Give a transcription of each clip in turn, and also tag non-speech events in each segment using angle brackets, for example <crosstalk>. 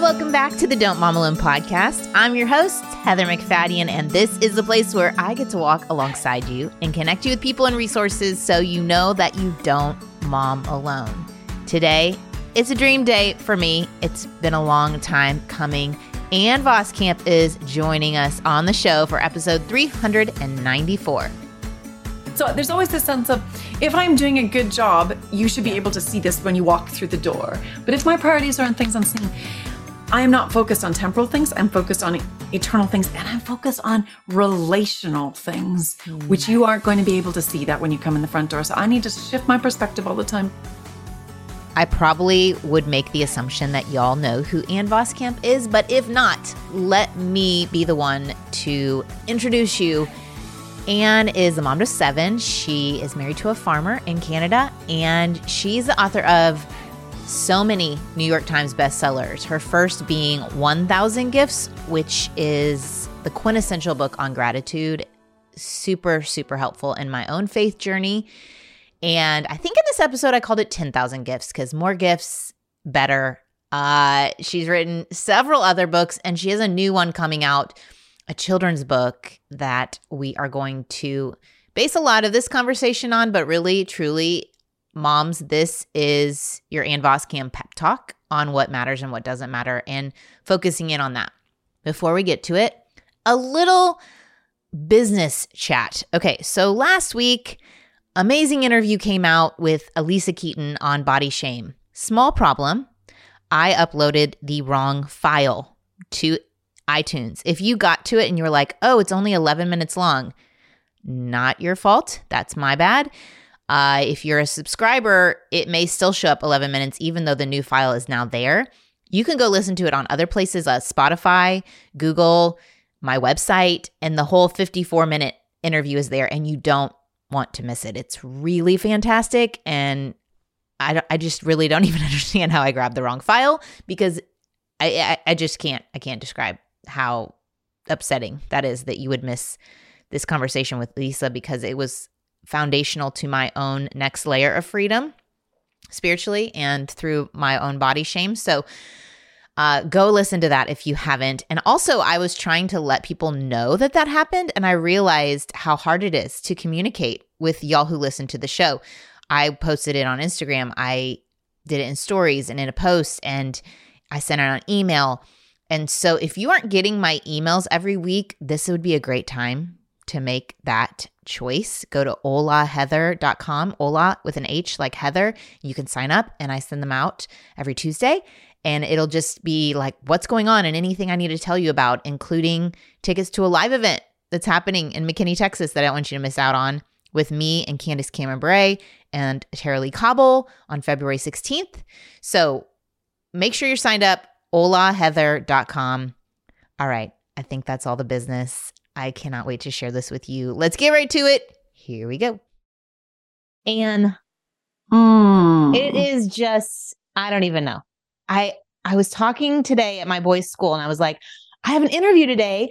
Welcome back to the Don't Mom Alone podcast. I'm your host, Heather MacFadyen, and this is the place where I get to walk alongside you and connect you with people and resources so you know that you don't mom alone. Today, it's a dream day for me. It's been a long time coming. Ann Voskamp is joining us on the show for episode 394. So there's always this sense of if I'm doing a good job, you should be able to see this when you walk through the door. But if my priorities are on things unseen, I am not focused on temporal things. I'm focused on eternal things and I'm focused on relational things, mm. which you aren't going to be able to see that when you come in the front door. So I need to shift my perspective all the time. I probably would make the assumption that y'all know who Ann Voskamp is, but if not, let me be the one to introduce you Anne is a mom to seven. She is married to a farmer in Canada, and she's the author of so many New York Times bestsellers. Her first being 1000 Gifts, which is the quintessential book on gratitude. Super, super helpful in my own faith journey. And I think in this episode, I called it 10,000 Gifts because more gifts, better. Uh, she's written several other books, and she has a new one coming out a children's book that we are going to base a lot of this conversation on, but really, truly, moms, this is your Ann Voskamp pep talk on what matters and what doesn't matter and focusing in on that. Before we get to it, a little business chat. Okay, so last week, amazing interview came out with Alisa Keeton on body shame. Small problem. I uploaded the wrong file to iTunes. If you got to it and you were like, oh, it's only 11 minutes long, not your fault. That's my bad. Uh, if you're a subscriber, it may still show up 11 minutes, even though the new file is now there. You can go listen to it on other places, uh, Spotify, Google, my website, and the whole 54 minute interview is there, and you don't want to miss it. It's really fantastic. And I, I just really don't <laughs> even understand how I grabbed the wrong file because I, I, I just can't, I can't describe how upsetting that is that you would miss this conversation with Lisa because it was foundational to my own next layer of freedom spiritually and through my own body shame. So uh, go listen to that if you haven't. And also, I was trying to let people know that that happened, and I realized how hard it is to communicate with y'all who listen to the show. I posted it on Instagram, I did it in stories and in a post, and I sent it on email. And so if you aren't getting my emails every week, this would be a great time to make that choice. Go to holaheather.com, Hola with an H like Heather. You can sign up and I send them out every Tuesday. And it'll just be like what's going on and anything I need to tell you about, including tickets to a live event that's happening in McKinney, Texas that I don't want you to miss out on with me and Candace Cameron Bure and Tara-Leigh Cobble on February 16th. So make sure you're signed up holaheather.com. All right, I think that's all the business. I cannot wait to share this with you. Let's get right to it. Here we go. And mm. it is just, I don't even know. I I was talking today at my boys' school and I was like, I have an interview today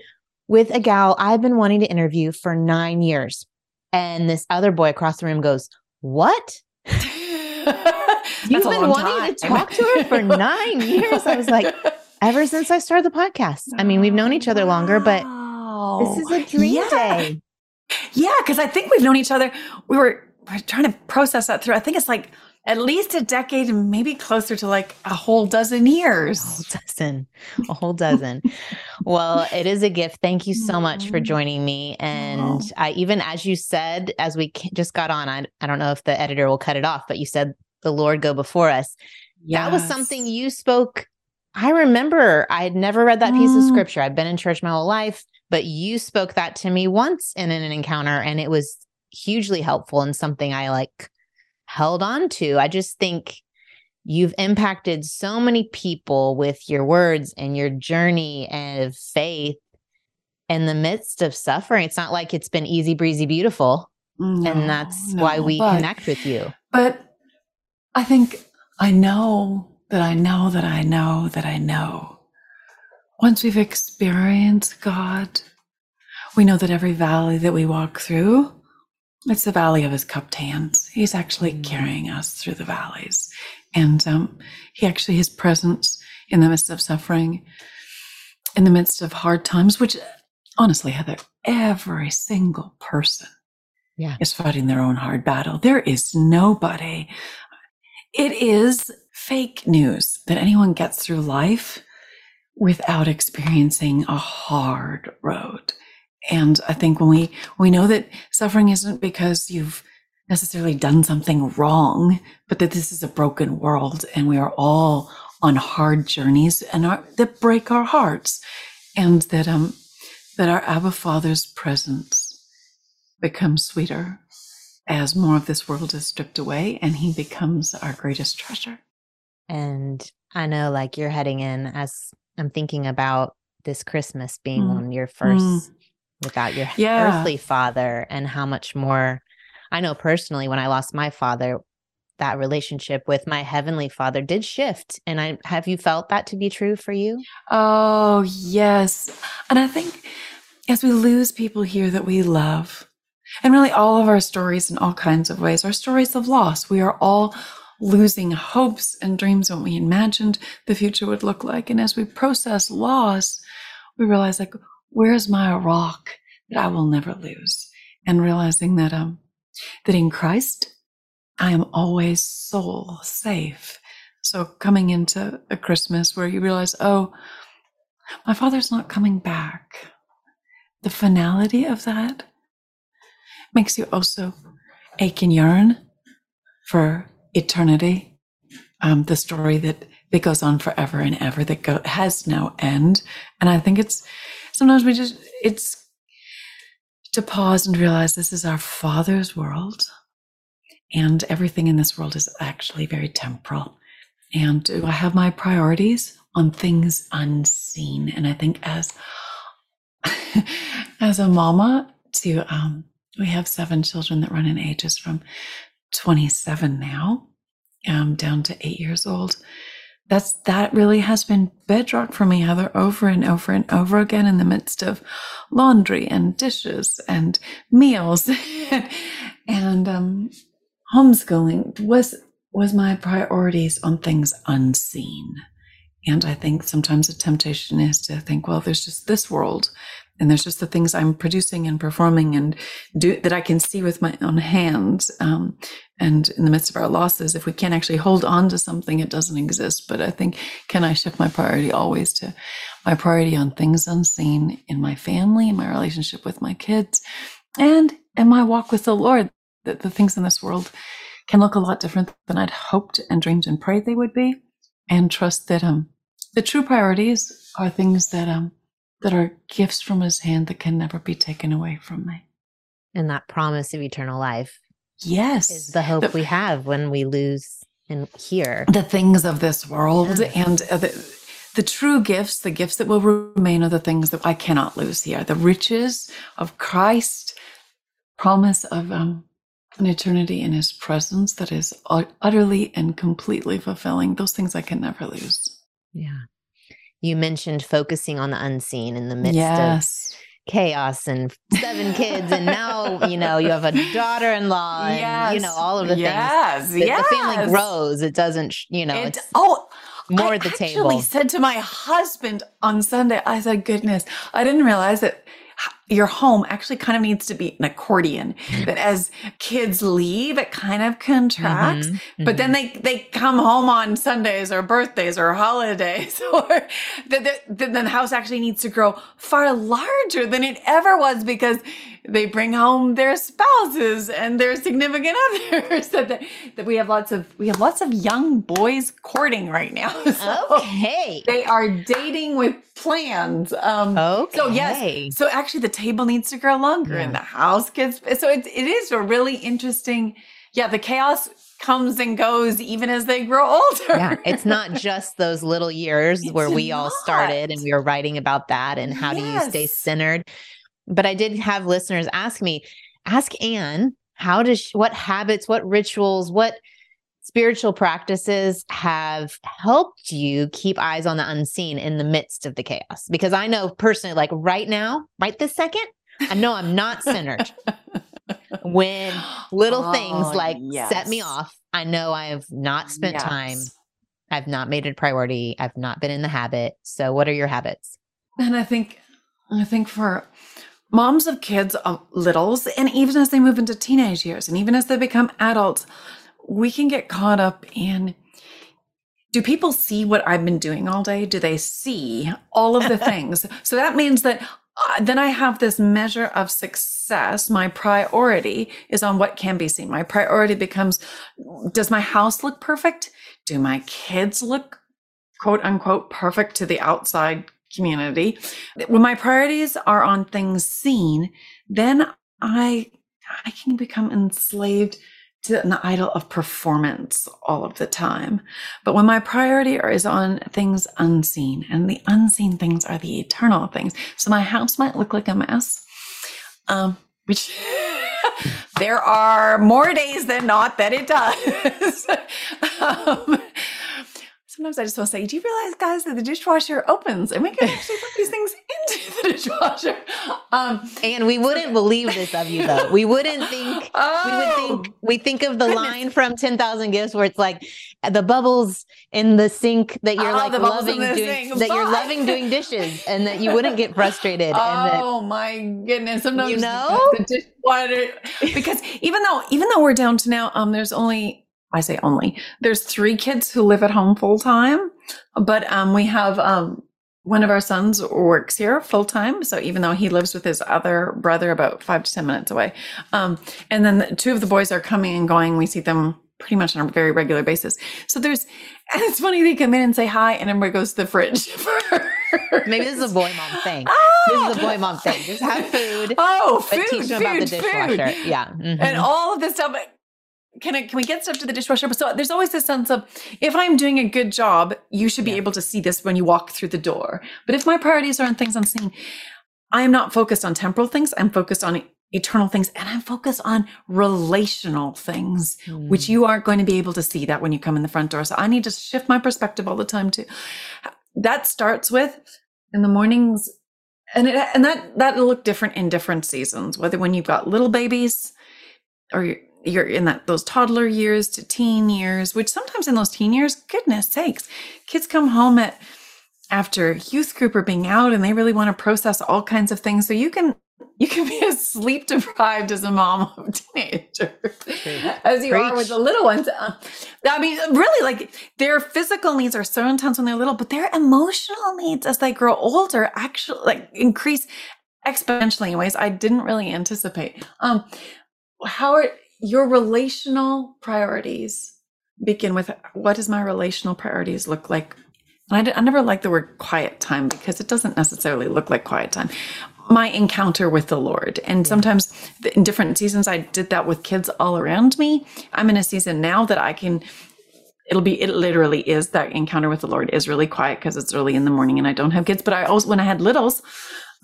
with a gal I've been wanting to interview for nine years. And this other boy across the room goes, What? <laughs> You've been wanting time. to talk to her for <laughs> nine years. I was like, ever since I started the podcast. I mean, we've known each other longer, but this is a dream yeah. day. Yeah, because I think we've known each other. We were, we were trying to process that through. I think it's like at least a decade and maybe closer to like a whole dozen years. A whole dozen. A whole dozen. well, it is a gift. Thank you so much for mm-hmm. joining me. And. I even as you said, as we just got on, I, I don't know if the editor will cut it off, but you said the Lord go before us. Yes. That was something you spoke. I remember I had never read that piece of mm. scripture. I've been in church my whole life, but you spoke that to me once in an encounter, and it was hugely helpful and something I like held on to. I just think you've impacted so many people with your words and your journey of faith in the midst of suffering. It's not like it's been easy breezy beautiful. No, and that's no, why we but, connect with you. But I think I know that I know that I know that I know. Once we've experienced God, we know that every valley that we walk through, it's the valley of his cupped hands. He's actually mm. carrying us through the valleys. And um, he actually, his presence in the midst of suffering, in the midst of hard times, which honestly, Heather, every single person yeah. is fighting their own hard battle. There is nobody. It is fake news that anyone gets through life without experiencing a hard road. And I think when we we know that suffering isn't because you've necessarily done something wrong, but that this is a broken world and we are all on hard journeys and that break our hearts, and that um that our Abba Father's presence becomes sweeter as more of this world is stripped away and he becomes our greatest treasure. And I know like you're heading in as I'm thinking about this Christmas being mm. on your first mm. without your yeah. earthly father and how much more I know personally when I lost my father that relationship with my heavenly father did shift and I have you felt that to be true for you? Oh, yes. And I think as we lose people here that we love, and really all of our stories in all kinds of ways are stories of loss. We are all losing hopes and dreams what we imagined the future would look like. And as we process loss, we realize like, where's my rock that I will never lose? And realizing that um that in Christ I am always soul safe. So coming into a Christmas where you realize, oh, my father's not coming back. The finality of that makes you also ache and yearn for eternity. Um, the story that, that goes on forever and ever that go, has no end. And I think it's sometimes we just, it's to pause and realize this is our Father's world. And everything in this world is actually very temporal. And do I have my priorities on things unseen? And I think as <laughs> as a mama to um, we have seven children that run in ages from 27 now um, down to eight years old. That's that really has been bedrock for me, Heather, over and over and over again in the midst of laundry and dishes and meals <laughs> and um, homeschooling was was my priorities on things unseen. And I think sometimes the temptation is to think, well, there's just this world and there's just the things I'm producing and performing and do that I can see with my own hands. Um, and in the midst of our losses, if we can't actually hold on to something, it doesn't exist. But I think, can I shift my priority always to my priority on things unseen in my family, in my relationship with my kids, and in my walk with the Lord? That the things in this world can look a lot different than I'd hoped and dreamed and prayed they would be, and trust that um, the true priorities are things that um, that are gifts from his hand that can never be taken away from me. And that promise of eternal life. Yes. Is the hope the, we have when we lose and hear the things of this world yeah. and uh, the, the true gifts, the gifts that will remain are the things that I cannot lose here. The riches of Christ, promise of um, an eternity in his presence that is utterly and completely fulfilling. Those things I can never lose. Yeah you mentioned focusing on the unseen in the midst yes. of chaos and seven kids and now you know you have a <laughs> daughter-in-law and you know all of the yes. things yes. the family grows it doesn't you know it, oh more I at the table. I said to my husband on Sunday, I said, goodness, I didn't realize that your home actually kind of needs to be an accordion. That as kids leave it kind of contracts. Mm-hmm, but mm-hmm. then they they come home on sundays or birthdays or holidays <laughs> or the, the, the house actually needs to grow far larger than it ever was because they bring home their spouses and their significant <laughs> others that, that we have lots of we have lots of young boys courting right now. <laughs> So okay. they are dating with plans. Um okay so yes. So actually the table needs to grow longer yeah. and the house gets so it, it is a really interesting yeah the chaos comes and goes even as they grow older. Yeah, it's not <laughs> just those little years it's where we not. all started and we were writing about that and how yes. do you stay centered. But I did have listeners ask me, ask Anne, how does she, what habits, what rituals, what spiritual practices have helped you keep eyes on the unseen in the midst of the chaos? Because I know personally, like right now, right this second, I know I'm not centered. <laughs> when little oh, things like yes. set me off, I know I have not spent yes. time I've not made it a priority. I've not been in the habit. So, what are your habits? And I think, I think for moms of kids of littles, and even as they move into teenage years, and even as they become adults, we can get caught up in do people see what I've been doing all day? Do they see all of the <laughs> things? so that means that uh, then I have this measure of success. My priority is on what can be seen. My priority becomes does my house look perfect? Do my kids look quote unquote perfect to the outside community? When my priorities are on things seen, then I I can become enslaved to an idol of performance all of the time. But when my priority is on things unseen, and the unseen things are the eternal things. So my house might look like a mess, um, which <laughs> there are more days than not that it does. <laughs> um, sometimes I just want to say, do you realize, guys, that the dishwasher opens and we can <laughs> actually put these things into <laughs> the dishwasher? Um, and we wouldn't believe this of you, though. We wouldn't think. Oh, <laughs> we would think. Oh, we think of the goodness. line from Ten Thousand Gifts where it's like the bubbles in the sink that you're oh, like loving doing, that you're loving doing dishes, and that you wouldn't get frustrated. Oh that, my goodness! Sometimes you know the dishwasher because even though even though we're down to now, um, there's only I say only. There's three kids who live at home full time, but um, we have um, one of our sons works here full time. So even though he lives with his other brother about five to 10 minutes away. Um, and then the, two of the boys are coming and going. We see them pretty much on a very regular basis. So there's, and it's funny, they come in and say hi, and everybody goes to the fridge. <laughs> Maybe this is a boy mom thing. Oh! This is a boy mom thing. Just have food. Oh, food. But teach them food, about the dishwasher. Food. Yeah. Mm-hmm. And all of this stuff can I, can we get stuff to the dishwasher? But So there's always this sense of if I'm doing a good job, you should be yeah. able to see this when you walk through the door. But if my priorities are on things I'm unseen, I am not focused on temporal things. I'm focused on eternal things and I'm focused on relational things, mm. which you aren't going to be able to see that when you come in the front door. So I need to shift my perspective all the time too. That starts with in the mornings and it, and that that'll look different in different seasons, whether when you've got little babies or you're in that those toddler years to teen years, which sometimes in those teen years, goodness sakes, kids come home at after youth group or being out and they really want to process all kinds of things. So you can you can be as sleep deprived as a mom of teenagers as you Preach. are with the little ones. Uh, I mean, really, like their physical needs are so intense when they're little, but their emotional needs as they grow older actually like increase exponentially in ways I didn't really anticipate. Um, how are your relational priorities begin with what does my relational priorities look like? And I, I never like the word quiet time because it doesn't necessarily look like quiet time. My encounter with the Lord. And sometimes in different seasons, I did that with kids all around me. I'm in a season now that I can it'll be it literally is that encounter with the lord is really quiet because it's early in the morning and i don't have kids but i also when i had littles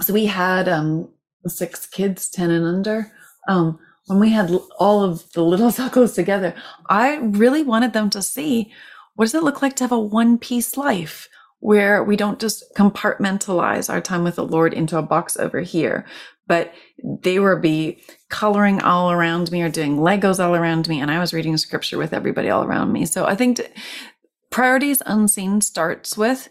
so we had um six kids 10 and under um when we had all of the little <laughs> suckles together, I really wanted them to see what does it look like to have a one piece life where we don't just compartmentalize our time with the Lord into a box over here, but they were be coloring all around me or doing Legos all around me. And I was reading scripture with everybody all around me. So I think priorities unseen starts with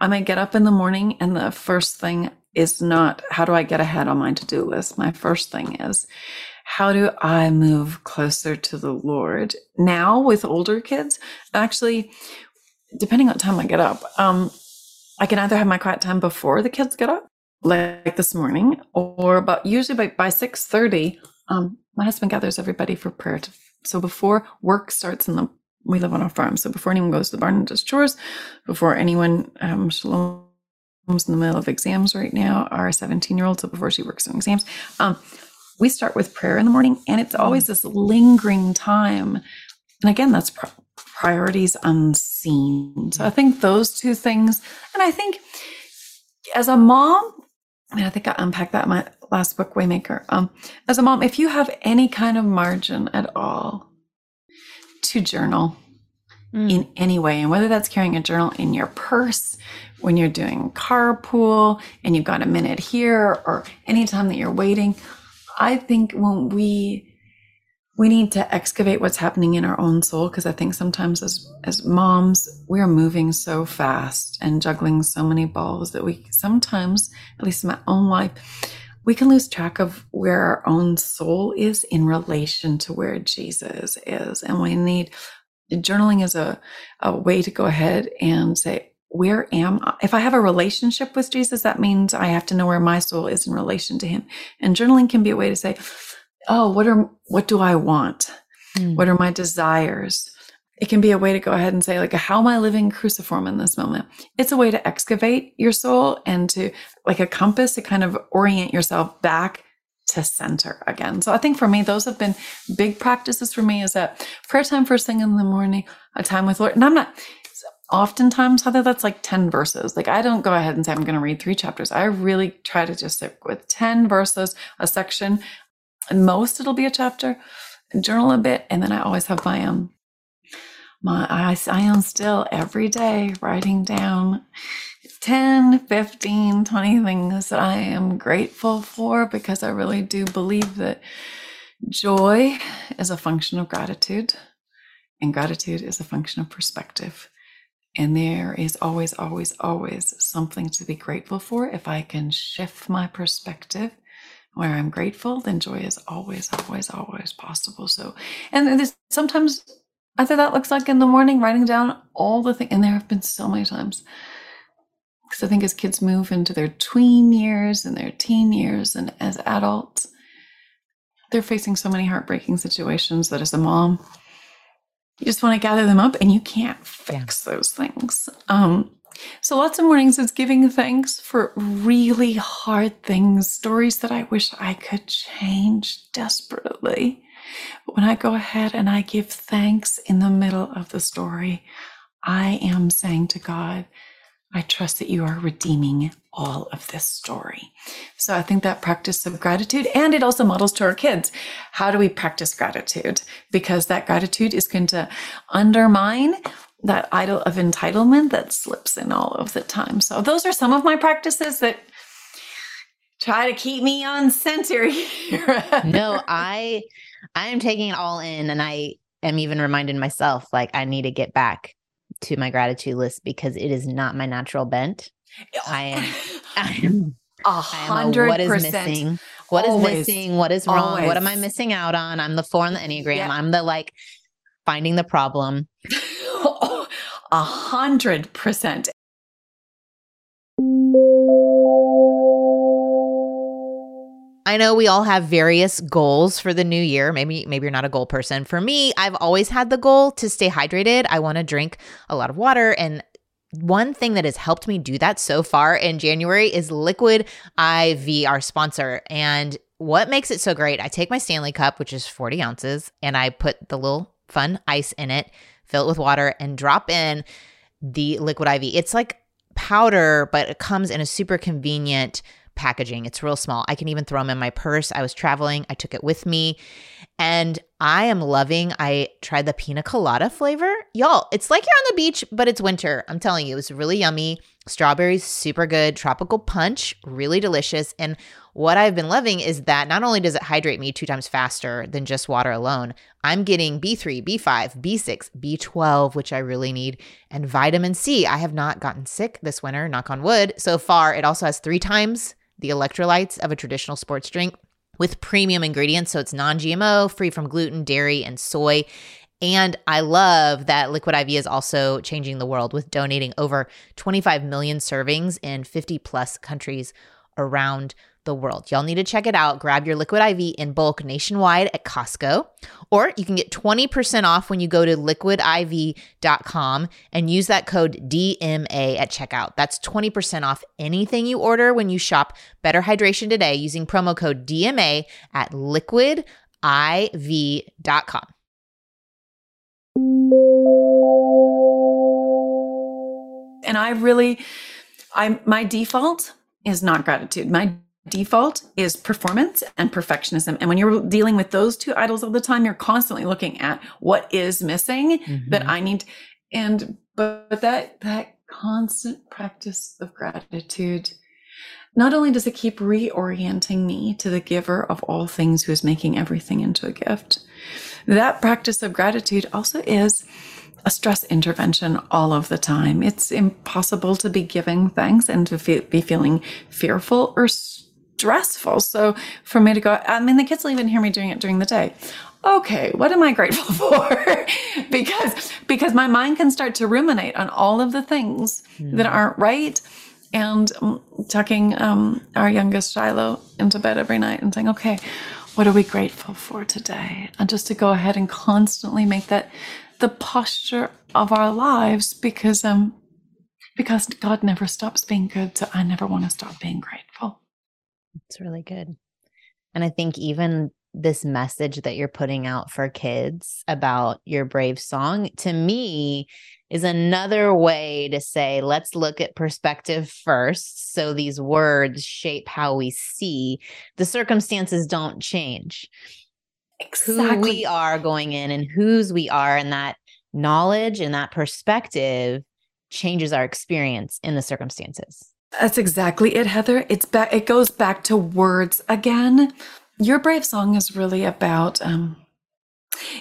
I might get up in the morning and the first thing is not how do I get ahead on my to do list? My first thing is how do I move closer to the Lord? Now with older kids, actually, depending on time I get up, um, I can either have my quiet time before the kids get up, like this morning, or about usually by, by 6.30, um, my husband gathers everybody for prayer. To, so before work starts in the, we live on a farm. So before anyone goes to the barn and does chores, before anyone, um, Shalom's in the middle of exams right now, our 17 year old. So before she works on exams, um, we start with prayer in the morning and it's always this lingering time. And again, that's priorities unseen. So I think those two things. And I think as a mom, I mean, I think I unpacked that in my last book, Waymaker. Um, as a mom, if you have any kind of margin at all to journal mm. in any way, and whether that's carrying a journal in your purse, when you're doing carpool and you've got a minute here, or anytime that you're waiting, I think when we we need to excavate what's happening in our own soul because I think sometimes as as moms we are moving so fast and juggling so many balls that we sometimes at least in my own life we can lose track of where our own soul is in relation to where Jesus is. And we need journaling is a, a way to go ahead and say where am I? If I have a relationship with Jesus, that means I have to know where my soul is in relation to him. And journaling can be a way to say, oh, what are what do I want? Mm. What are my desires? It can be a way to go ahead and say, like, how am I living cruciform in this moment? It's a way to excavate your soul and to like a compass to kind of orient yourself back to center again. So I think for me, those have been big practices for me is that prayer time first thing in the morning, a time with Lord. And I'm not oftentimes Heather, that's like 10 verses. Like I don't go ahead and say I'm going to read three chapters. I really try to just stick with 10 verses, a section. And most it'll be a chapter, journal a bit, and then I always have my um my I, I am still every day writing down 10, 15, 20 things that I am grateful for because I really do believe that joy is a function of gratitude and gratitude is a function of perspective. And there is always, always, always something to be grateful for. If I can shift my perspective where I'm grateful, then joy is always, always, always possible. So, and there's sometimes I think that looks like in the morning, writing down all the things. And there have been so many times. Because I think as kids move into their tween years and their teen years and as adults, they're facing so many heartbreaking situations that as a mom, you just want to gather them up and you can't fix yeah. those things. Um, so lots of mornings is giving thanks for really hard things, stories that I wish I could change desperately. But when I go ahead and I give thanks in the middle of the story, I am saying to God, I trust that you are redeeming all of this story. So I think that practice of gratitude, and it also models to our kids. How do we practice gratitude? Because that gratitude is going to undermine that idol of entitlement that slips in all of the time. So those are some of my practices that try to keep me on center <laughs> here. no, I I am taking it all in and I am even reminding myself like I need to get back to my gratitude list because it is not my natural bent. I am, oh, <laughs> I am mm. a hundred What is missing? What is missing? What is wrong? Always. What am I missing out on? I'm the four on the Enneagram. Yeah. I'm the like finding the problem. <laughs> A hundred percent. I know we all have various goals for the new year. Maybe maybe you're not a goal person. For me, I've always had the goal to stay hydrated. I want to drink a lot of water and one thing that has helped me do that so far in January is Liquid IV, our sponsor. And what makes it so great? I take my Stanley cup, which is 40 ounces, and I put the little fun ice in it, fill it with water, and drop in the Liquid IV. It's like powder, but it comes in a super convenient packaging. It's real small. I can even throw them in my purse. I was traveling, I took it with me, and I am loving. I tried the pina colada flavor. Y'all, it's like you're on the beach, but it's winter. I'm telling you, it's really yummy. Strawberries, super good. Tropical punch, really delicious. And what I've been loving is that not only does it hydrate me two times faster than just water alone, I'm getting B3, B5, B6, B12, which I really need, and vitamin C. I have not gotten sick this winter, knock on wood. So far, it also has three times the electrolytes of a traditional sports drink with premium ingredients. So it's non GMO, free from gluten, dairy, and soy. And I love that Liquid IV is also changing the world with donating over 25 million servings in 50 plus countries around the world. Y'all need to check it out. Grab your Liquid IV in bulk nationwide at Costco, or you can get 20% off when you go to liquidiv.com and use that code DMA at checkout. That's 20% off anything you order when you shop Better Hydration today using promo code DMA at liquidiv.com. And I really I my default is not gratitude. My default is performance and perfectionism. And when you're dealing with those two idols all the time, you're constantly looking at what is missing mm-hmm. that I need. And but, but that that constant practice of gratitude not only does it keep reorienting me to the giver of all things who is making everything into a gift, that practice of gratitude also is a stress intervention all of the time. It's impossible to be giving thanks and to fe- be feeling fearful or stressful. So for me to go, I mean, the kids will even hear me doing it during the day. Okay, what am I grateful <laughs> for? because because my mind can start to ruminate on all of the things mm. that aren't right and um, tucking um, our youngest Shiloh into bed every night and saying, okay, what are we grateful for today? And just to go ahead and constantly make that the posture of our lives because um because God never stops being good, so I never want to stop being grateful. It's really good. And I think even this message that you're putting out for kids about your brave song to me is another way to say let's look at perspective first so these words shape how we see the circumstances don't change exactly. who we are going in and whose we are and that knowledge and that perspective changes our experience in the circumstances that's exactly it heather it's back it goes back to words again your Brave Song is really about um,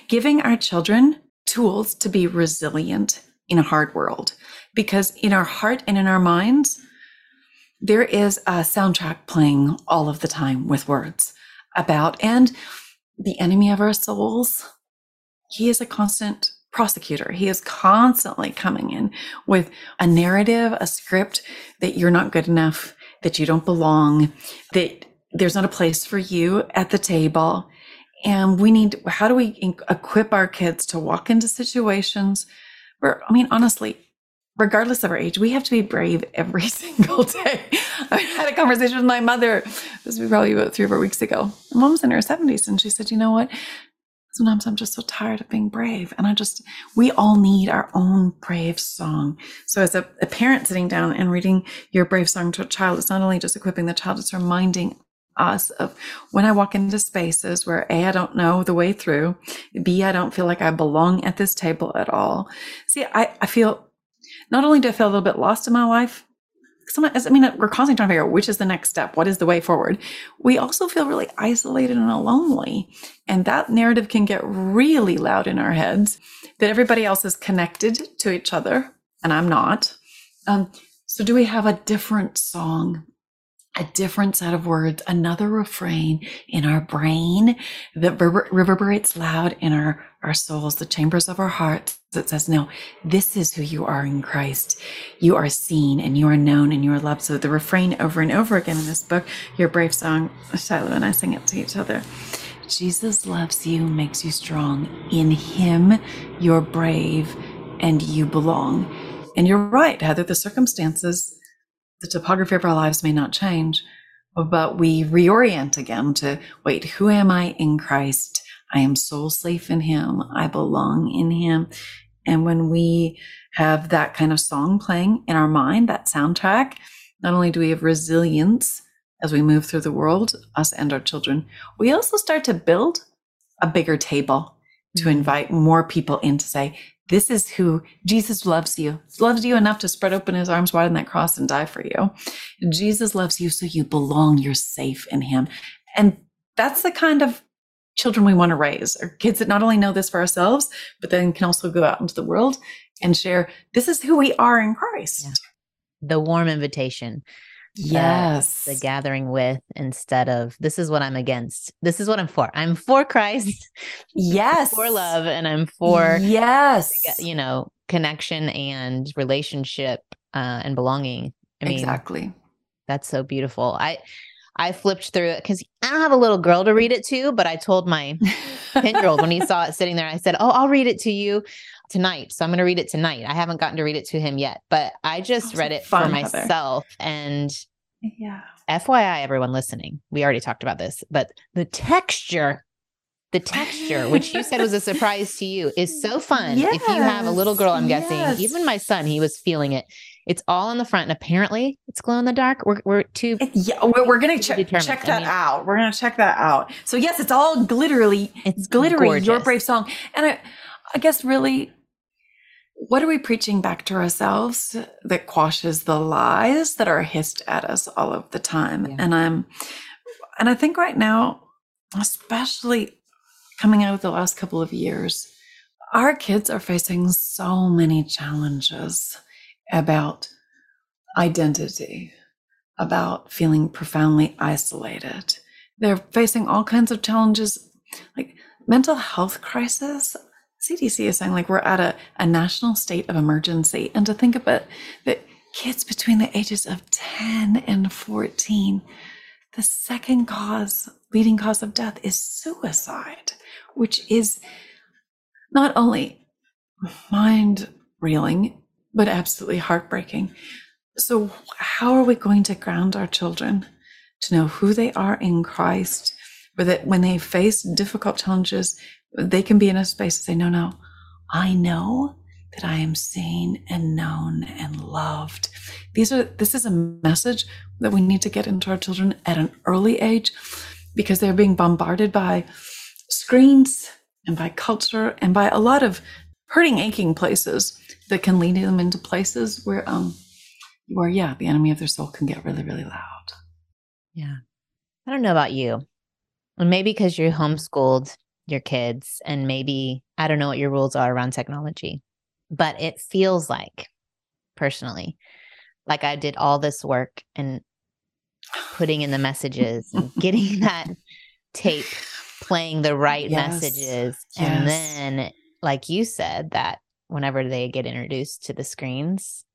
giving our children tools to be resilient in a hard world. Because in our heart and in our minds, there is a soundtrack playing all of the time with words about, and the enemy of our souls, he is a constant prosecutor. He is constantly coming in with a narrative, a script that you're not good enough, that you don't belong, that there's not a place for you at the table. And we need, how do we equip our kids to walk into situations where, I mean, honestly, regardless of our age, we have to be brave every <laughs> single day. I had a conversation with my mother, this was probably about three or four weeks ago. My mom's in her 70s, and she said, You know what? Sometimes I'm just so tired of being brave. And I just, we all need our own brave song. So, as a, a parent sitting down and reading your brave song to a child, it's not only just equipping the child, it's reminding us of when I walk into spaces where A, I don't know the way through, B, I don't feel like I belong at this table at all. See, I, I feel not only do I feel a little bit lost in my life, sometimes, I mean, we're constantly trying to figure out which is the next step, what is the way forward. We also feel really isolated and lonely. And that narrative can get really loud in our heads that everybody else is connected to each other, and I'm not. Um, so, do we have a different song a different set of words, another refrain in our brain that reverberates loud in our, our souls, the chambers of our hearts that says, no, this is who you are in Christ. You are seen and you are known and you are loved. So the refrain over and over again in this book, your brave song, Shiloh and I sing it to each other. Jesus loves you, makes you strong. In him, you're brave and you belong. And you're right, Heather, the circumstances the topography of our lives may not change, but we reorient again to wait, who am I in Christ? I am soul safe in Him. I belong in Him. And when we have that kind of song playing in our mind, that soundtrack, not only do we have resilience as we move through the world, us and our children, we also start to build a bigger table to mm-hmm. invite more people in to say, this is who Jesus loves you, loves you enough to spread open his arms wide on that cross and die for you. Jesus loves you so you belong, you're safe in him. And that's the kind of children we want to raise, or kids that not only know this for ourselves, but then can also go out into the world and share this is who we are in Christ. Yeah. The warm invitation Yes. The, the, gathering with instead of this is what I'm against. This is what I'm for. I'm for Christ. <laughs> Yes. for love and I'm for yes, you know, connection and relationship uh and belonging. I mean, exactly. That's so beautiful. I I flipped through it because I don't have a little girl to read it to, but I told my <laughs> 10 year old when he saw it sitting there, I said, Oh, I'll read it to you tonight. So I'm going to read it tonight. I haven't gotten to read it to him yet, but I just read it fun, for myself. Heather. And yeah. FYI, everyone listening, we already talked about this, but the texture, the texture, which you said was a surprise to you, is so <laughs> fun. Yes. If you have a little girl, I'm yes. guessing, even my son, he was feeling it. It's all on the front, and apparently it's glow in the dark. We're we're too yeah. We're, we're gonna check check that I mean, out. We're gonna check that out. So yes, it's all glitterly. It's glittery. Gorgeous. Your brave song, and I I guess really what are we preaching back to ourselves that quashes the lies that are hissed at us all of the time? Yeah. And I'm, and I think right now, especially coming out of the last couple of years, our kids are facing so many challenges about identity, about feeling profoundly isolated. They're facing all kinds of challenges like mental health crisis. CDC is saying like we're at a, a national state of emergency. And to think about that kids between the ages of 10 and 14, the second cause, leading cause of death is suicide, which is not only mind reeling, but absolutely heartbreaking. So, how are we going to ground our children to know who they are in Christ, but that when they face difficult challenges, they can be in a space to say, No, no, I know that I am seen and known and loved. These are this is a message that we need to get into our children at an early age because they're being bombarded by screens and by culture and by a lot of hurting aching places that can lead them into places where um where yeah the enemy of their soul can get really really loud. Yeah. I don't know about you. And maybe because you're homeschooled your kids and maybe i don't know what your rules are around technology but it feels like personally like i did all this work and putting in the messages and <laughs> getting that tape playing the right yes. messages yes. and then like you said that whenever they get introduced to the screens,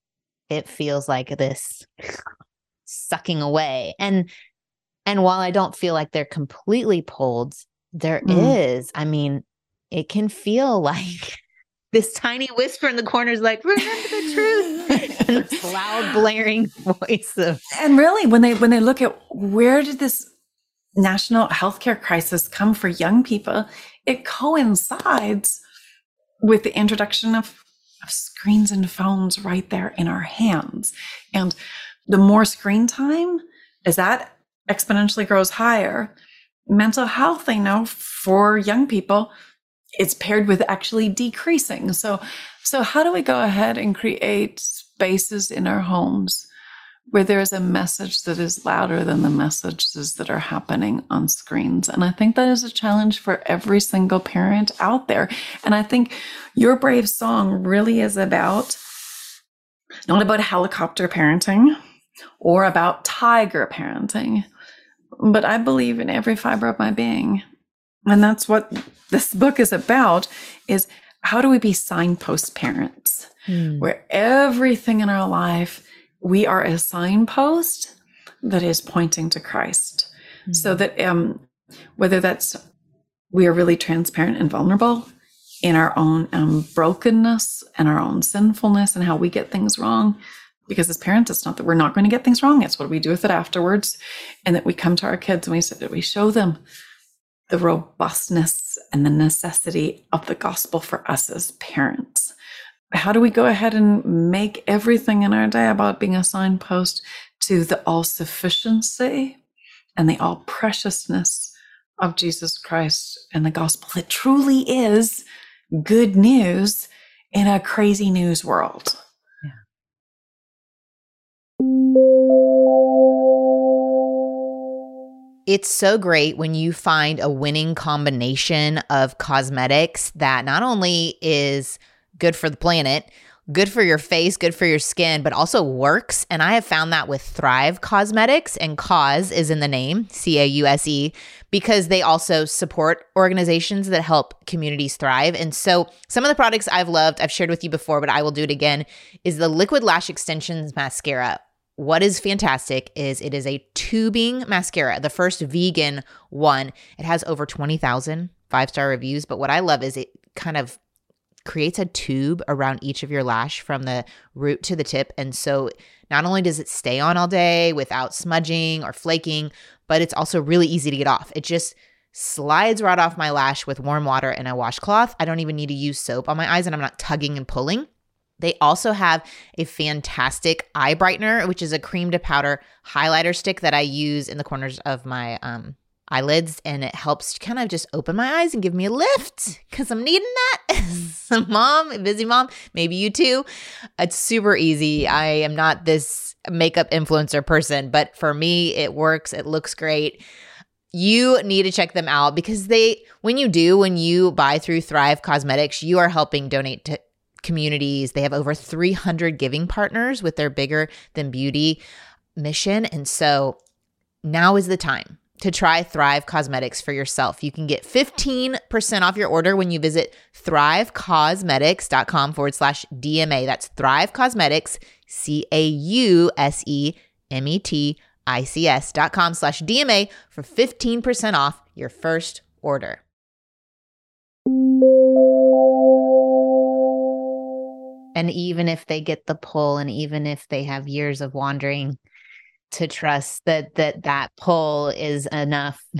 it feels like this <laughs> sucking away. And and while I don't feel like they're completely pulled, there mm. is. I mean, it can feel <laughs> like this tiny whisper in the corner is like, remember the truth. <laughs> and this loud <laughs> blaring voice of And really when they when they look at where did this national healthcare crisis come for young people, it coincides with the introduction of, of screens and phones right there in our hands. And the more screen time, as that exponentially grows higher, mental health, I know for young people, it's paired with actually decreasing. So, so how do we go ahead and create spaces in our homes where there's a message that is louder than the messages that are happening on screens. And I think that is a challenge for every single parent out there. And I think your brave song really is about not about helicopter parenting or about tiger parenting, but I believe in every fiber of my being. And that's what this book is about is how do we be signpost parents mm. where everything in our life we are a signpost that is pointing to Christ. Mm-hmm. So that um, whether that's we are really transparent and vulnerable in our own um, brokenness and our own sinfulness and how we get things wrong. Because as parents, it's not that we're not going to get things wrong. It's what we do with it afterwards. And that we come to our kids and we say that we show them the robustness and the necessity of the gospel for us as parents how do we go ahead and make everything in our day about being a signpost to the all sufficiency and the all preciousness of Jesus Christ and the gospel that truly is good news in a crazy news world? It's so great when you find a winning combination of cosmetics that not only is good for the planet, good for your face, good for your skin, but also works. And I have found that with Thrive Causemetics, and cause is in the name, C A U S E, because they also support organizations that help communities thrive. And so some of the products I've loved, I've shared with you before, but I will do it again, is the Liquid Lash Extensions Mascara. What is fantastic is it is a tubing mascara, the first vegan one. It has over 20,000 five star reviews. But what I love is it kind of creates a tube around each of your lash from the root to the tip. And so not only does it stay on all day without smudging or flaking, but it's also really easy to get off. It just slides right off my lash with warm water and a washcloth. I don't even need to use soap on my eyes and I'm not tugging and pulling. They also have a fantastic eye brightener, which is a cream to powder highlighter stick that I use in the corners of my um, eyelids and it helps kind of just open my eyes and give me a lift because I'm needing that. <laughs> mom, busy mom, maybe you too. It's super easy. I am not this makeup influencer person, but for me, it works. It looks great. You need to check them out because they, when you do, when you buy through Thrive causemetics you are helping donate to communities. They have over 300 giving partners with their bigger than beauty mission. And so now is the time to try Thrive Causemetics for yourself. You can get 15% off your order when you visit thrivecausemetics.com forward slash DMA. That's Thrive Causemetics, C A U S E M E T I C S dot com slash DMA for 15% off your first order. And even if they get the pull, and even if they have years of wandering, to trust that that that pull is enough <laughs>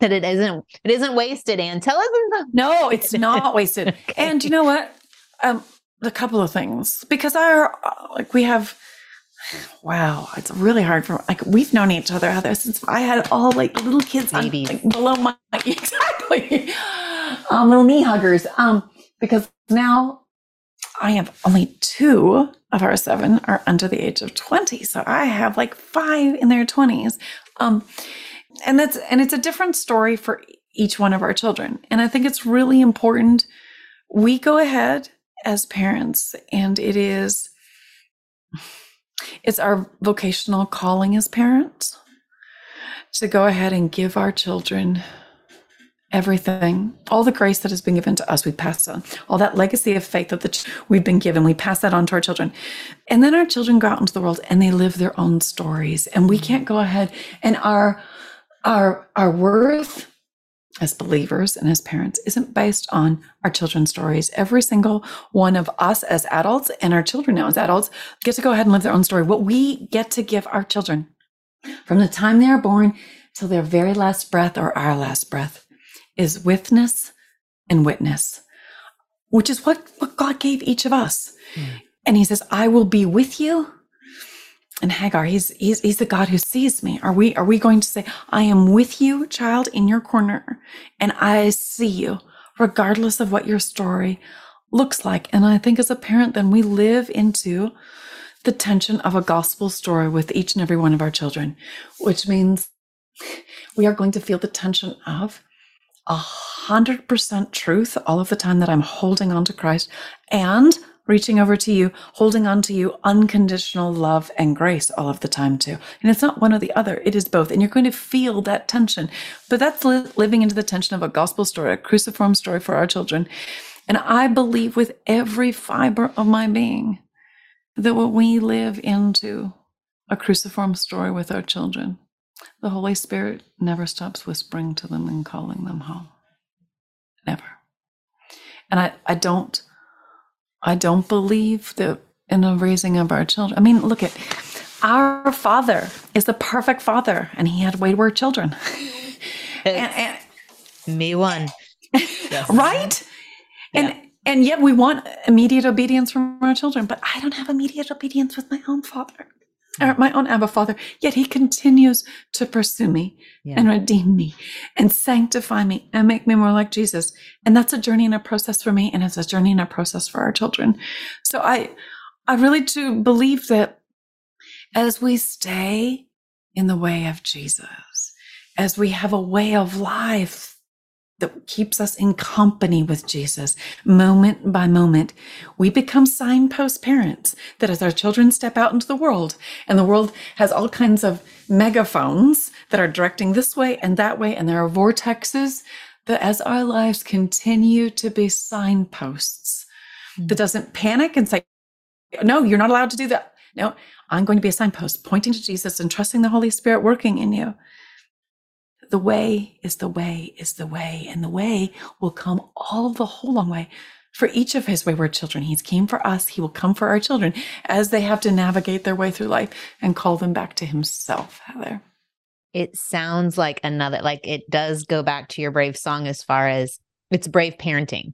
that it isn't it isn't wasted and tell us no it's <laughs> not wasted. Okay. and you know what? Um a couple of things because our like we have wow it's really hard for like we've known each other Heather, since i had all like little kids on, like, below my <laughs> exactly um little knee huggers um because now I have only two of our seven are under the age of 20. So I have like five in their 20s. Um, and that's and it's a different story for each one of our children. And I think it's really important we go ahead as parents and it is it's our vocational calling as parents to go ahead and give our children everything, all the grace that has been given to us, we pass on. All that legacy of faith that the we've been given, we pass that on to our children. And then our children go out into the world and they live their own stories. And we can't go ahead and our our our worth as believers and as parents isn't based on our children's stories. Every single one of us as adults and our children now as adults get to go ahead and live their own story. What we get to give our children from the time they are born till their very last breath or our last breath is witness and witness, which is what, what God gave each of us. Mm. And he says, I will be with you. And Hagar, he's, he's, he's the God who sees me. Are we, are we going to say, I am with you, child, in your corner, and I see you, regardless of what your story looks like? And I think as a parent, then we live into the tension of a gospel story with each and every one of our children, which means <laughs> we are going to feel the tension of a hundred percent truth all of the time that I'm holding on to Christ and reaching over to you, holding on to you, unconditional love and grace all of the time too. And it's not one or the other, it is both. And you're going to feel that tension. But that's li- living into the tension of a gospel story, a cruciform story for our children. And I believe with every fiber of my being that when we live into a cruciform story with our children, the Holy Spirit never stops whispering to them and calling them home. Never. And I, I don't I don't believe that in the raising of our children. I mean, look at our father is the perfect father, and he had wayward children. <laughs> and, and, Me one. Yes. right? And and yet we want immediate obedience from our children, but I don't have immediate obedience with my own father or my own Abba Father, yet He continues to pursue me yeah. and redeem me and sanctify me and make me more like Jesus. And that's a journey and a process for me, and it's a journey and a process for our children. So I, I really do believe that as we stay in the way of Jesus, as we have a way of life that keeps us in company with Jesus moment by moment. We become signpost parents that as our children step out into the world and the world has all kinds of megaphones that are directing this way and that way, and there are vortexes that as our lives continue to be signposts, that doesn't panic and say, no, you're not allowed to do that. No, I'm going to be a signpost pointing to Jesus and trusting the Holy Spirit working in you the way is the way is the way, and the way will come all the whole long way for each of his wayward children. He's came for us. He will come for our children as they have to navigate their way through life and call them back to himself, Heather. It sounds like another, like it does go back to your brave song as far as it's brave parenting.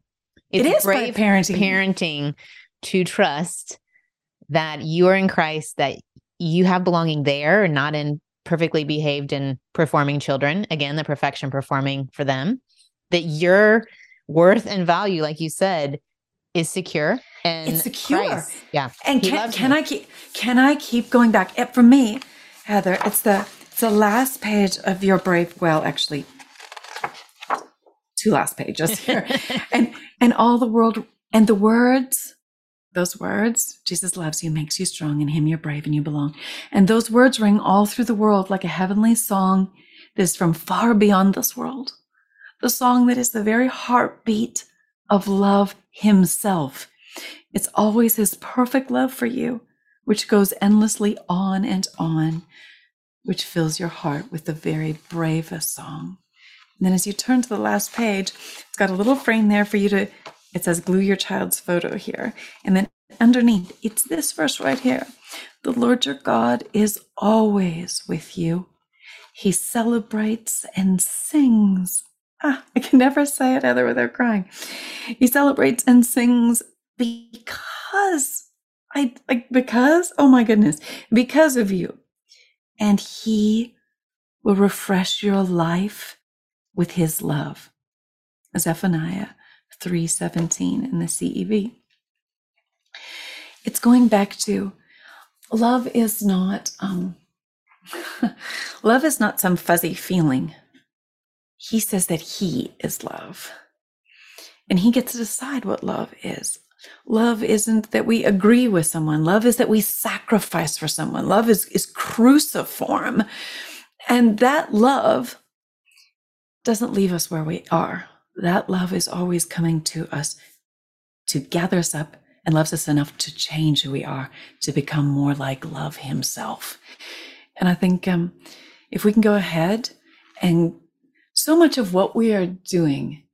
It's it is brave, brave parenting. parenting to trust that you are in Christ, that you have belonging there, not in perfectly behaved and performing children again the perfection performing for them that you're worth and value, like you said, is secure and it's secure. Christ. Yeah. And can, can I keep can I keep going back? It, for me, Heather, it's the it's the last page of your brave. Well, actually, two last pages here, <laughs> and and all the world and the words. Those words, Jesus loves you, makes you strong, in Him you're brave and you belong. And those words ring all through the world like a heavenly song that is from far beyond this world. The song that is the very heartbeat of love Himself. It's always His perfect love for you, which goes endlessly on and on, which fills your heart with the very bravest song. And then as you turn to the last page, it's got a little frame there for you to, it says glue your child's photo here. And then underneath, it's this verse right here. The Lord your God is always with you. He celebrates and sings. Ah, I can never say it either without crying. He celebrates and sings because I like because oh my goodness, because of you. And he will refresh your life with his love. Zephaniah 3:17 in the CEV. It's going back to love is not um, <laughs> love is not some fuzzy feeling. He says that he is love. And he gets to decide what love is. Love isn't that we agree with someone. Love is that we sacrifice for someone. Love is, is cruciform. And that love doesn't leave us where we are. That love is always coming to us to gather us up and loves us enough to change who we are, to become more like love himself. And I think um, if we can go ahead and so much of what we are doing,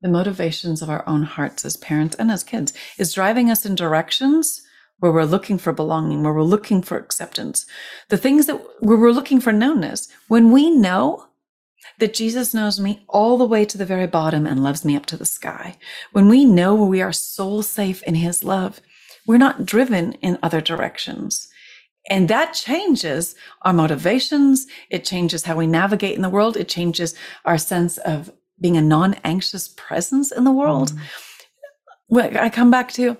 the motivations of our own hearts as parents and as kids, is driving us in directions where we're looking for belonging, where we're looking for acceptance, the things that where we're looking for knownness. When we know that Jesus knows me all the way to the very bottom and loves me up to the sky. When we know we are soul safe in his love, we're not driven in other directions. And that changes our motivations. It changes how we navigate in the world. It changes our sense of being a non anxious presence in the world. Mm. I come back to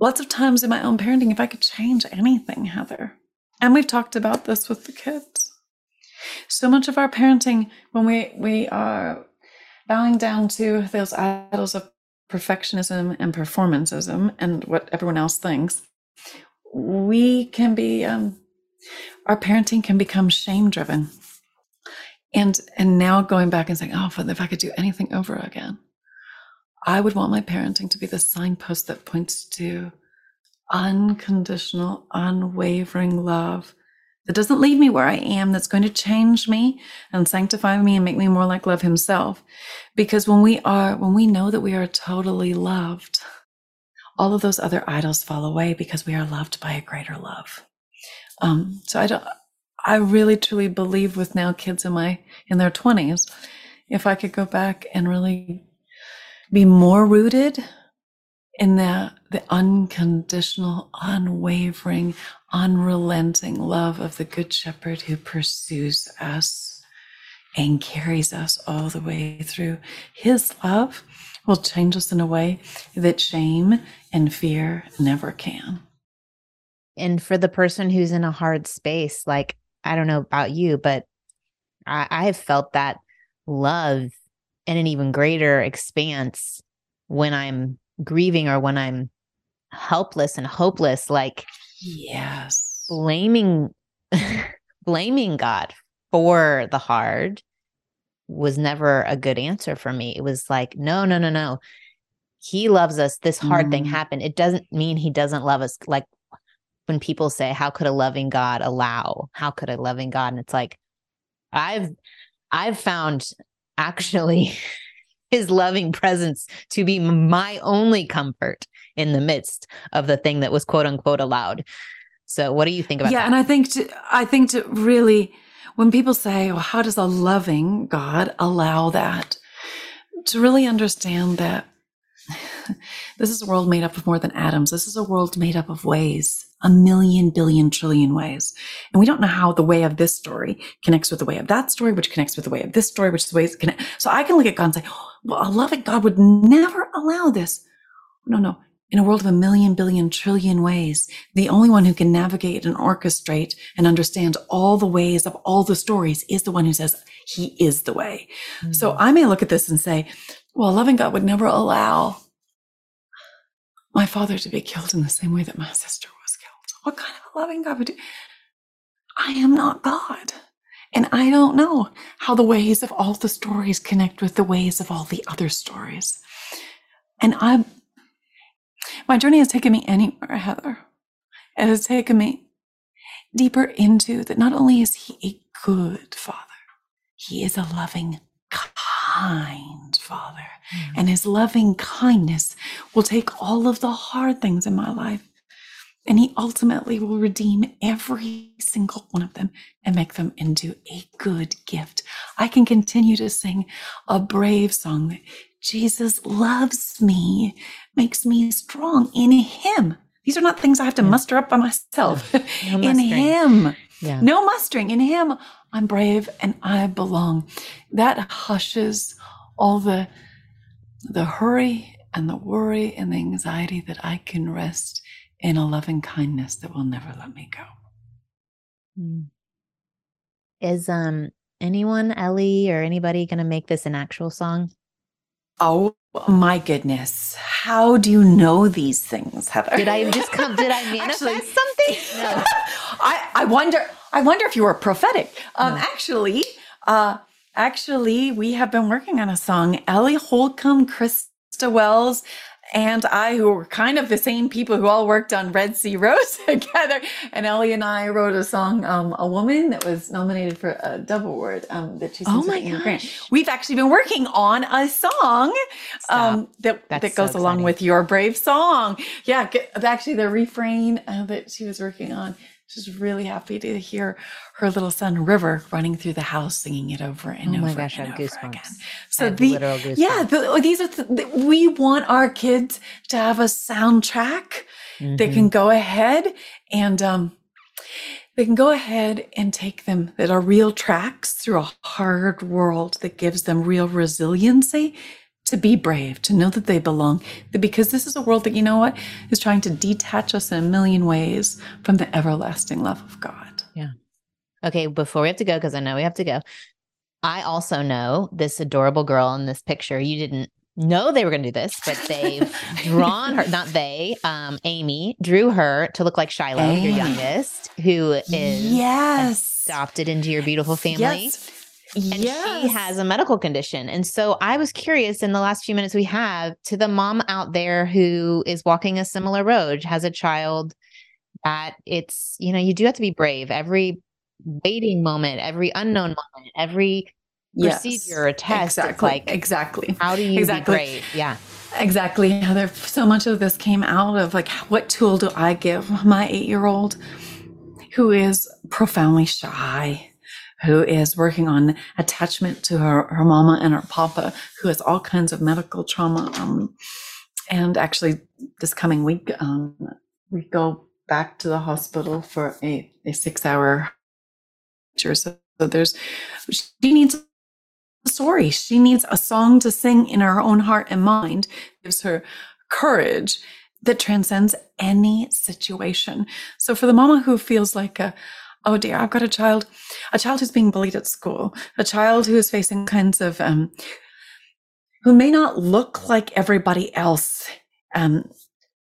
lots of times in my own parenting, if I could change anything, Heather, and we've talked about this with the kids so much of our parenting, when we we are bowing down to those idols of perfectionism and performanceism and what everyone else thinks, we can be um, our parenting can become shame driven. And and now going back and saying, oh, if I could do anything over again, I would want my parenting to be the signpost that points to unconditional, unwavering love that doesn't leave me where I am, that's going to change me and sanctify me and make me more like love himself. Because when we are, when we know that we are totally loved, all of those other idols fall away because we are loved by a greater love. Um, so I don't, I really truly believe with now kids in my, in their twenties, if I could go back and really be more rooted in the, the unconditional, unwavering, unrelenting love of the Good Shepherd who pursues us and carries us all the way through. His love will change us in a way that shame and fear never can. And for the person who's in a hard space, like, I don't know about you, but I, I have felt that love in an even greater expanse when I'm grieving or when I'm helpless and hopeless, like yes, blaming <laughs> blaming God for the hard was never a good answer for me. It was like, no, no, no, no. He loves us. This hard mm. thing happened. It doesn't mean he doesn't love us. Like when people say, How could a loving God allow? How could a loving God? And it's like, I've I've found actually <laughs> his loving presence to be my only comfort in the midst of the thing that was quote unquote allowed. So what do you think about yeah, that? and I think to, I think to really when people say, well, how does a loving God allow that? To really understand that <laughs> this is a world made up of more than atoms. This is a world made up of ways. A million, billion, trillion ways. And we don't know how the way of this story connects with the way of that story, which connects with the way of this story, which is the way it connects. So I can look at God and say, well, a loving God would never allow this. No, no. In a world of a million, billion, trillion ways, the only one who can navigate and orchestrate and understand all the ways of all the stories is the one who says he is the way. Mm-hmm. So I may look at this and say, well, a loving God would never allow my father to be killed in the same way that my sister. What kind of a loving God would do? I am not God. And I don't know how the ways of all the stories connect with the ways of all the other stories. And I'm my journey has taken me anywhere, Heather. It has taken me deeper into that not only is he a good father, he is a loving, kind father. Mm. And his loving kindness will take all of the hard things in my life and he ultimately will redeem every single one of them and make them into a good gift. I can continue to sing a brave song that Jesus loves me makes me strong in Him. These are not things I have to yeah. muster up by myself. <laughs> No <laughs> in Him. Yeah. No mustering. In Him, I'm brave and I belong. That hushes all the the hurry and the worry and the anxiety that I can rest in a loving kindness that will never let me go. Hmm. Is um anyone, Ellie or anybody going to make this an actual song? Oh my goodness. How do you know these things, Heather? Did I just come? Did I <laughs> manifest actually, something? <laughs> No. I, I wonder, I wonder if you were prophetic. Um, no. actually, uh, actually, we have been working on a song. Ellie Holcomb, Christa Wells, and I, who were kind of the same people who all worked on Red Sea Road <laughs> together. And Ellie and I wrote a song, um, "A Woman," that was nominated for a Dove Award. Um, that she oh my gosh. Grant. We've actually been working on a song um, that That's that goes so along with your brave song. Yeah, actually, the refrain uh, that she was working on She's really happy to hear her little son River running through the house singing it over and oh over. Oh my gosh, I have goosebumps. Again. So the yeah, the, these are the, we want our kids to have a soundtrack mm-hmm. that can go ahead and um, they can go ahead and take them that are real tracks through a hard world that gives them real resiliency to be brave, to know that they belong, because this is a world that, you know what, is trying to detach us in a million ways from the everlasting love of God. Yeah. Okay, before we have to go, because I know we have to go, I also know this adorable girl in this picture. You didn't know they were going to do this, but they've <laughs> drawn her, not they, um, Amy drew her to look like Shiloh, Amy. your youngest, who is yes. adopted into your beautiful family. Yes and yes. she has a medical condition. And so I was curious in the last few minutes we have to the mom out there who is walking a similar road, has a child that it's, you know, you do have to be brave. Every waiting moment, every unknown moment, every yes. procedure or test. Exactly. like exactly. How do you exactly. be brave? Yeah. Exactly. There so much of this came out of like what tool do I give my eight year old who is profoundly shy who is working on attachment to her, her mama and her papa, who has all kinds of medical trauma. Um, and actually, this coming week, um, we go back to the hospital for a, a six hour so, so there's she needs a story. She needs a song to sing in her own heart and mind gives her courage that transcends any situation. So for the mama who feels like a oh dear, I've got a child, a child who's being bullied at school, a child who is facing kinds of, um, who may not look like everybody else, um,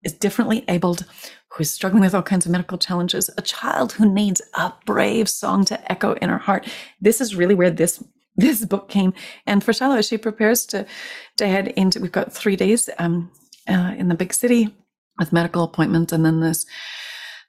is differently abled, who's struggling with all kinds of medical challenges, a child who needs a brave song to echo in her heart. This is really where this this book came. And for Shiloh, she prepares to to head into. We've got three days um, uh, in the big city with medical appointments, and then this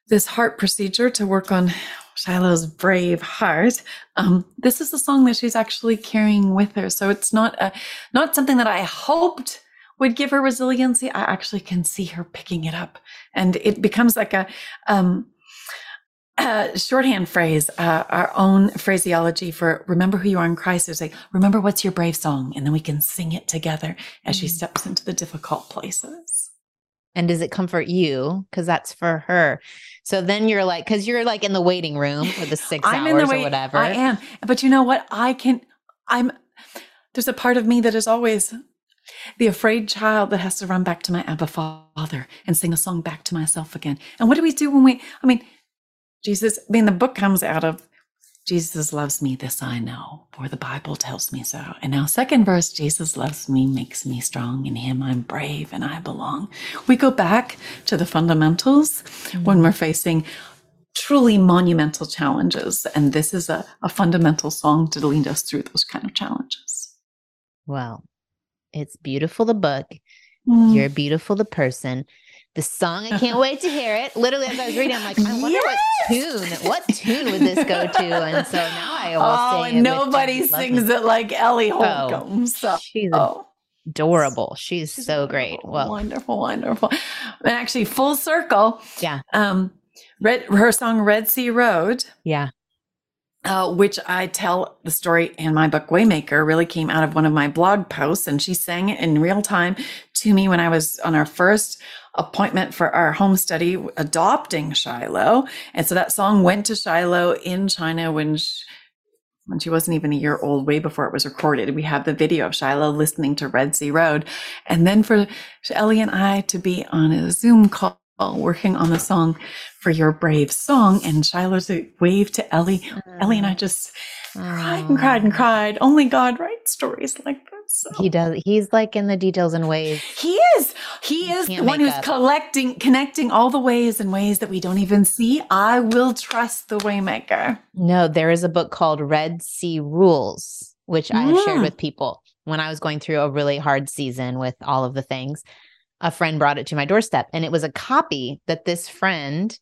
this heart procedure to work on Shiloh's brave heart. Um, this is a song that she's actually carrying with her. So it's not a, not something that I hoped would give her resiliency. I actually can see her picking it up, and it becomes like a, um, a shorthand phrase, uh, our own phraseology for remember who you are in Christ. Is like remember what's your brave song, and then we can sing it together as mm-hmm. she steps into the difficult places. And does it comfort you? Because that's for her. So then you're like, because you're like in the waiting room for the 6 I'm hours the or whatever. I am. But you know what? I can, I'm, there's a part of me that is always the afraid child that has to run back to my Abba Father and sing a song back to myself again. And what do we do when we, I mean, Jesus, I mean, the book comes out of Jesus loves me, this I know, for the Bible tells me so. And now, second verse, Jesus loves me, makes me strong. In him I'm brave and I belong. We go back to the fundamentals when we're facing truly monumental challenges. And this is a, a fundamental song to lead us through those kind of challenges. well, it's beautiful, the book. Mm. You're beautiful, the person. The song, I can't wait to hear it. Literally, as I was reading, I'm like, I wonder what tune, what tune would this go to? And so now I will Oh, sing. and nobody sings it like Ellie Oh, Holcomb. so, She's oh. adorable. She's She's so great. wonderful, Well, wonderful, wonderful. And actually, full circle. Yeah. Um, Red, her song "Red Sea Road," yeah. uh, which I tell the story in my book Waymaker, really came out of one of my blog posts, and she sang it in real time to me when I was on our first appointment for our home study adopting Shiloh, and so that song went to Shiloh in China when. She, when she wasn't even a year old, way before it was recorded. We have the video of Shiloh listening to Red Sea Road. And then for Ellie and I to be on a Zoom call working on the song for your brave song. And Shiloh's wave to Ellie. Ellie and I mm. just cried and cried and cried. Only God writes stories like So. He does. He's like in the details and ways. He is. He is the one who's up. collecting, connecting all the ways and ways that we don't even see. I will trust the Waymaker. No, there is a book called Red Sea Rules, which I have shared Mm. with people when I was going through a really hard season with all of the things. A friend brought it to my doorstep, and it was a copy that this friend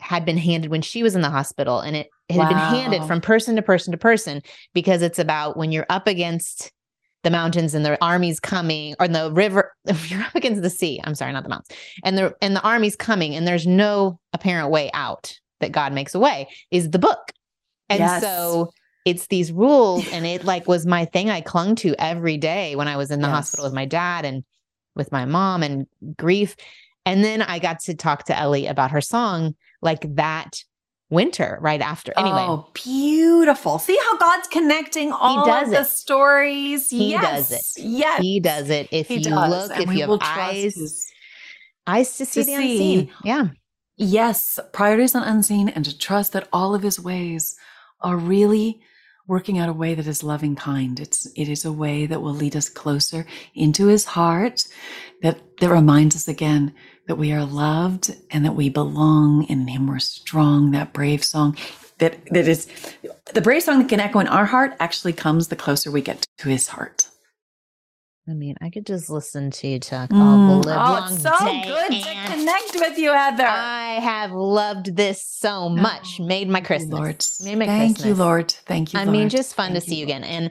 had been handed when she was in the hospital, and it had been handed from person to person to person because it's about when you're up against the mountains and the army's coming or the river <laughs> you're up against the sea i'm sorry not the mountains and the and the army's coming and there's no apparent way out that god makes a way is the book and Yes. so it's these rules and it <laughs> like was my thing i clung to every day when i was in the Yes. hospital with my dad and with my mom and grief and then i got to talk to ellie about her song like that winter right after anyway Oh, beautiful. See how God's connecting all does of the stories? He yes. does it. Yes. he does it if He you does. look and if you have eyes his- eyes to see to the see. unseen yeah Yes, priorities on unseen, and to trust that all of his ways are really working out a way that is loving kind. It's it is a way that will lead us closer into his heart, that that reminds us again that we are loved and that we belong and in him we're strong, that brave song. That that is the brave song that can echo in our heart actually comes the closer we get to his heart. I mean, I could just listen to you talk all Mm. the live Oh, long it's so day. good to connect with you, Heather. I have loved this so much. Oh, Made my Christmas. Lord. Made my Thank Christmas. you, Lord. Thank you. I mean, just fun to Thank see you Lord. again. And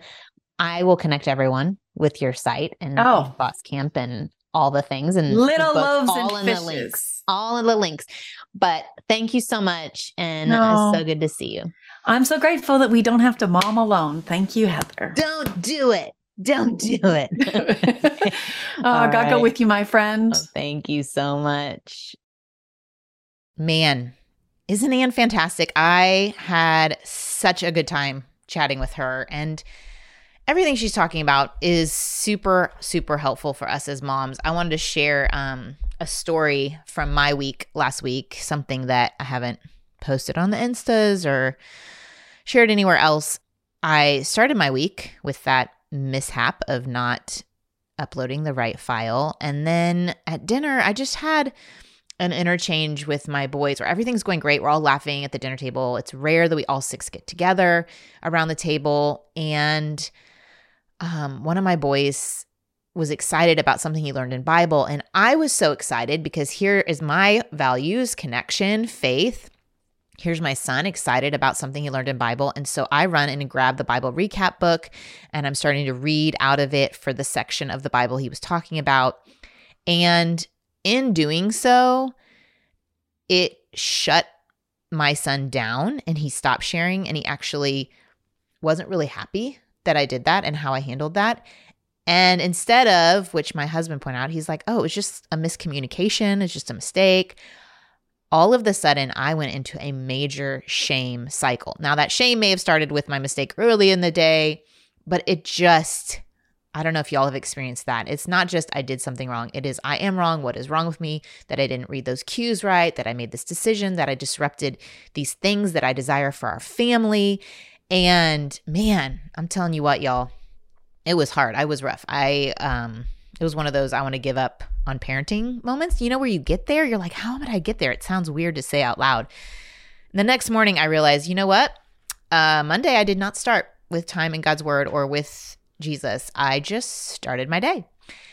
I will connect everyone with your site and Oh. Voskamp and all the things and Little loaves all and in fishes. the links. All in the links. But thank you so much. And No. it's so good to see you. I'm so grateful that we don't have to mom alone. Thank you, Heather. Don't do it. Don't do it. <laughs> <laughs> oh, All God go right. with you, my friend. Oh, thank you so much. Man, isn't Ann fantastic? I had such a good time chatting with her, and everything she's talking about is super, super helpful for us as moms. I wanted to share um, a story from my week last week, something that I haven't posted on the Instas or shared anywhere else. I started my week with that mishap of not uploading the right file. And then at dinner, I just had an interchange with my boys where everything's going great. We're all laughing at the dinner table. It's rare that we all six get together around the table. And um, one of my boys was excited about something he learned in Bible. And I was so excited because here is my values, connection, faith. Here's my son excited about something he learned in Bible. And so I run and grab the Bible recap book and I'm starting to read out of it for the section of the Bible he was talking about. And in doing so, it shut my son down and he stopped sharing and he actually wasn't really happy that I did that and how I handled that. And instead of, which my husband pointed out, he's like, oh, it was just a miscommunication, it's just a mistake. All of the sudden, I went into a major shame cycle. Now, that shame may have started with my mistake early in the day, but it just, I don't know if y'all have experienced that. It's not just I did something wrong. It is I am wrong. What is wrong with me? That I didn't read those cues right, that I made this decision, that I disrupted these things that I desire for our family. And man, I'm telling you what, y'all, it was hard. I was rough. I um it was one of those I want to give up on parenting moments. You know where you get there, you're like, how did I get there? It sounds weird to say out loud. The next morning I realized, you know what? Uh, Monday I did not start with time in God's word or with Jesus. I just started my day.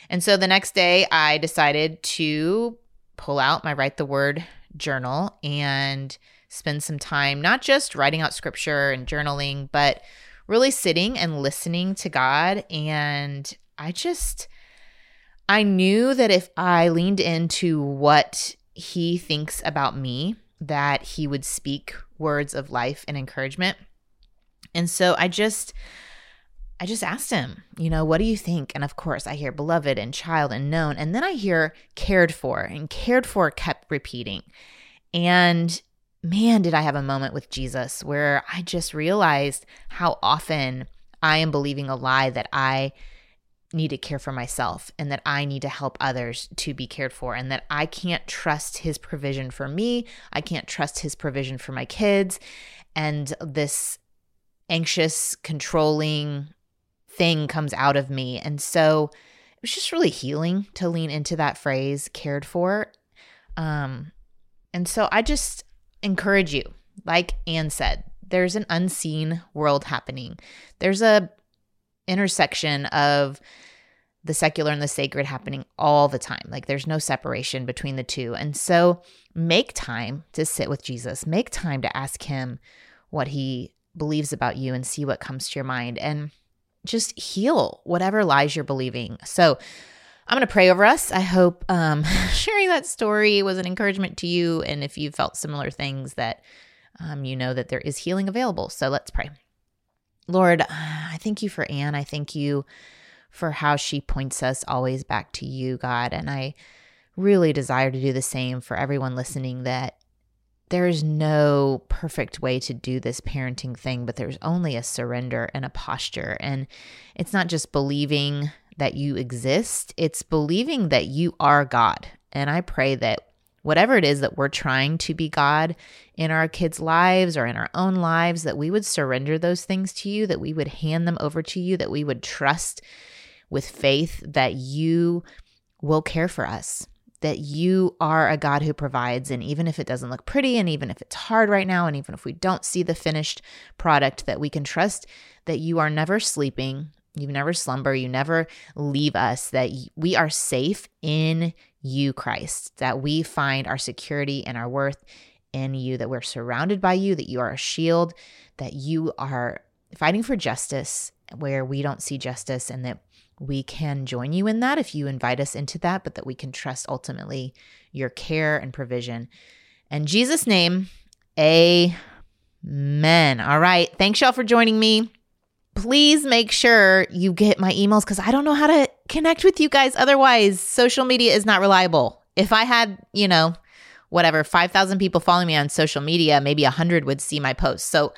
And so the next day I decided to pull out my write the word journal and spend some time not just writing out scripture and journaling, but really sitting and listening to God. And I just, I knew that if I leaned into what He thinks about me, that He would speak words of life and encouragement. And so I just, I just asked him, you know, what do you think? And of course, I hear beloved and child and known. And then I hear cared for, and cared for kept repeating. And man, did I have a moment with Jesus where I just realized how often I am believing a lie that I need to care for myself and that I need to help others to be cared for and that I can't trust his provision for me. I can't trust his provision for my kids. And this anxious, controlling thing comes out of me. And so it was just really healing to lean into that phrase, cared for. Um, and so I just, encourage you, like Ann said, there's an unseen world happening. There's a intersection of the secular and the sacred happening all the time. Like there's no separation between the two. And so make time to sit with Jesus. Make time to ask him what he believes about you and see what comes to your mind and just heal whatever lies you're believing. So I'm going to pray over us. I hope um, <laughs> sharing that story was an encouragement to you. And if you felt similar things, that um, you know that there is healing available. So let's pray. Lord, I thank you for Ann. I thank you for how she points us always back to you, God. And I really desire to do the same for everyone listening that there is no perfect way to do this parenting thing, but there's only a surrender and a posture. And it's not just believing that you exist, it's believing that you are God. And I pray that whatever it is that we're trying to be God in our kids' lives or in our own lives, that we would surrender those things to you, that we would hand them over to you, that we would trust with faith that you will care for us, that you are a God who provides. And even if it doesn't look pretty, and even if it's hard right now, and even if we don't see the finished product, that we can trust that you are never sleeping, you never slumber, you never leave us, that we are safe in you, Christ, that we find our security and our worth in you, that we're surrounded by you, that you are a shield, that you are fighting for justice where we don't see justice, and that we can join you in that if you invite us into that, but that we can trust ultimately your care and provision. In Jesus' name, amen. All right. Thanks, y'all, for joining me please make sure you get my emails because I don't know how to connect with you guys. Otherwise, social media is not reliable. If I had, you know, whatever, 5,000 people following me on social media, maybe 100 would see my posts. So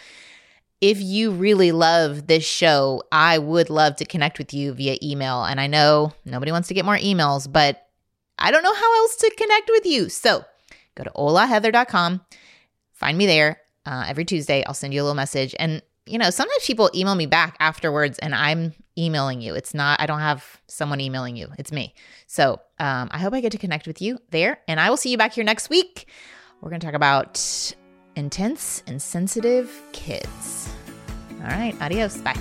if you really love this show, I would love to connect with you via email. And I know nobody wants to get more emails, but I don't know how else to connect with you. So go to holaheather.com, find me there. Uh, every Tuesday, I'll send you a little message. And you know, sometimes people email me back afterwards and I'm emailing you. It's not, I don't have someone emailing you, it's me. So um, I hope I get to connect with you there. And I will see you back here next week. We're going to talk about intense and sensitive kids. All right, adios. Bye.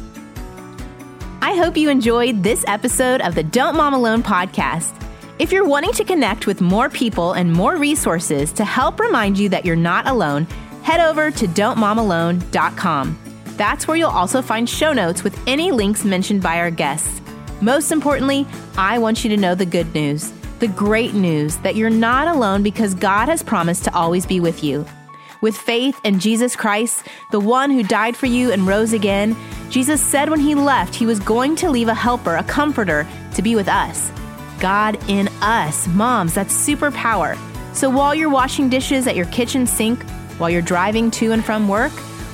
I hope you enjoyed this episode of the Don't Mom Alone podcast. If you're wanting to connect with more people and more resources to help remind you that you're not alone, head over to don'tmomalone.com. That's where you'll also find show notes with any links mentioned by our guests. Most importantly, I want you to know the good news, the great news that you're not alone because God has promised to always be with you. With faith in Jesus Christ, the one who died for you and rose again, Jesus said when he left, he was going to leave a helper, a comforter, to be with us. God in us. Moms, that's superpower. So while you're washing dishes at your kitchen sink, while you're driving to and from work,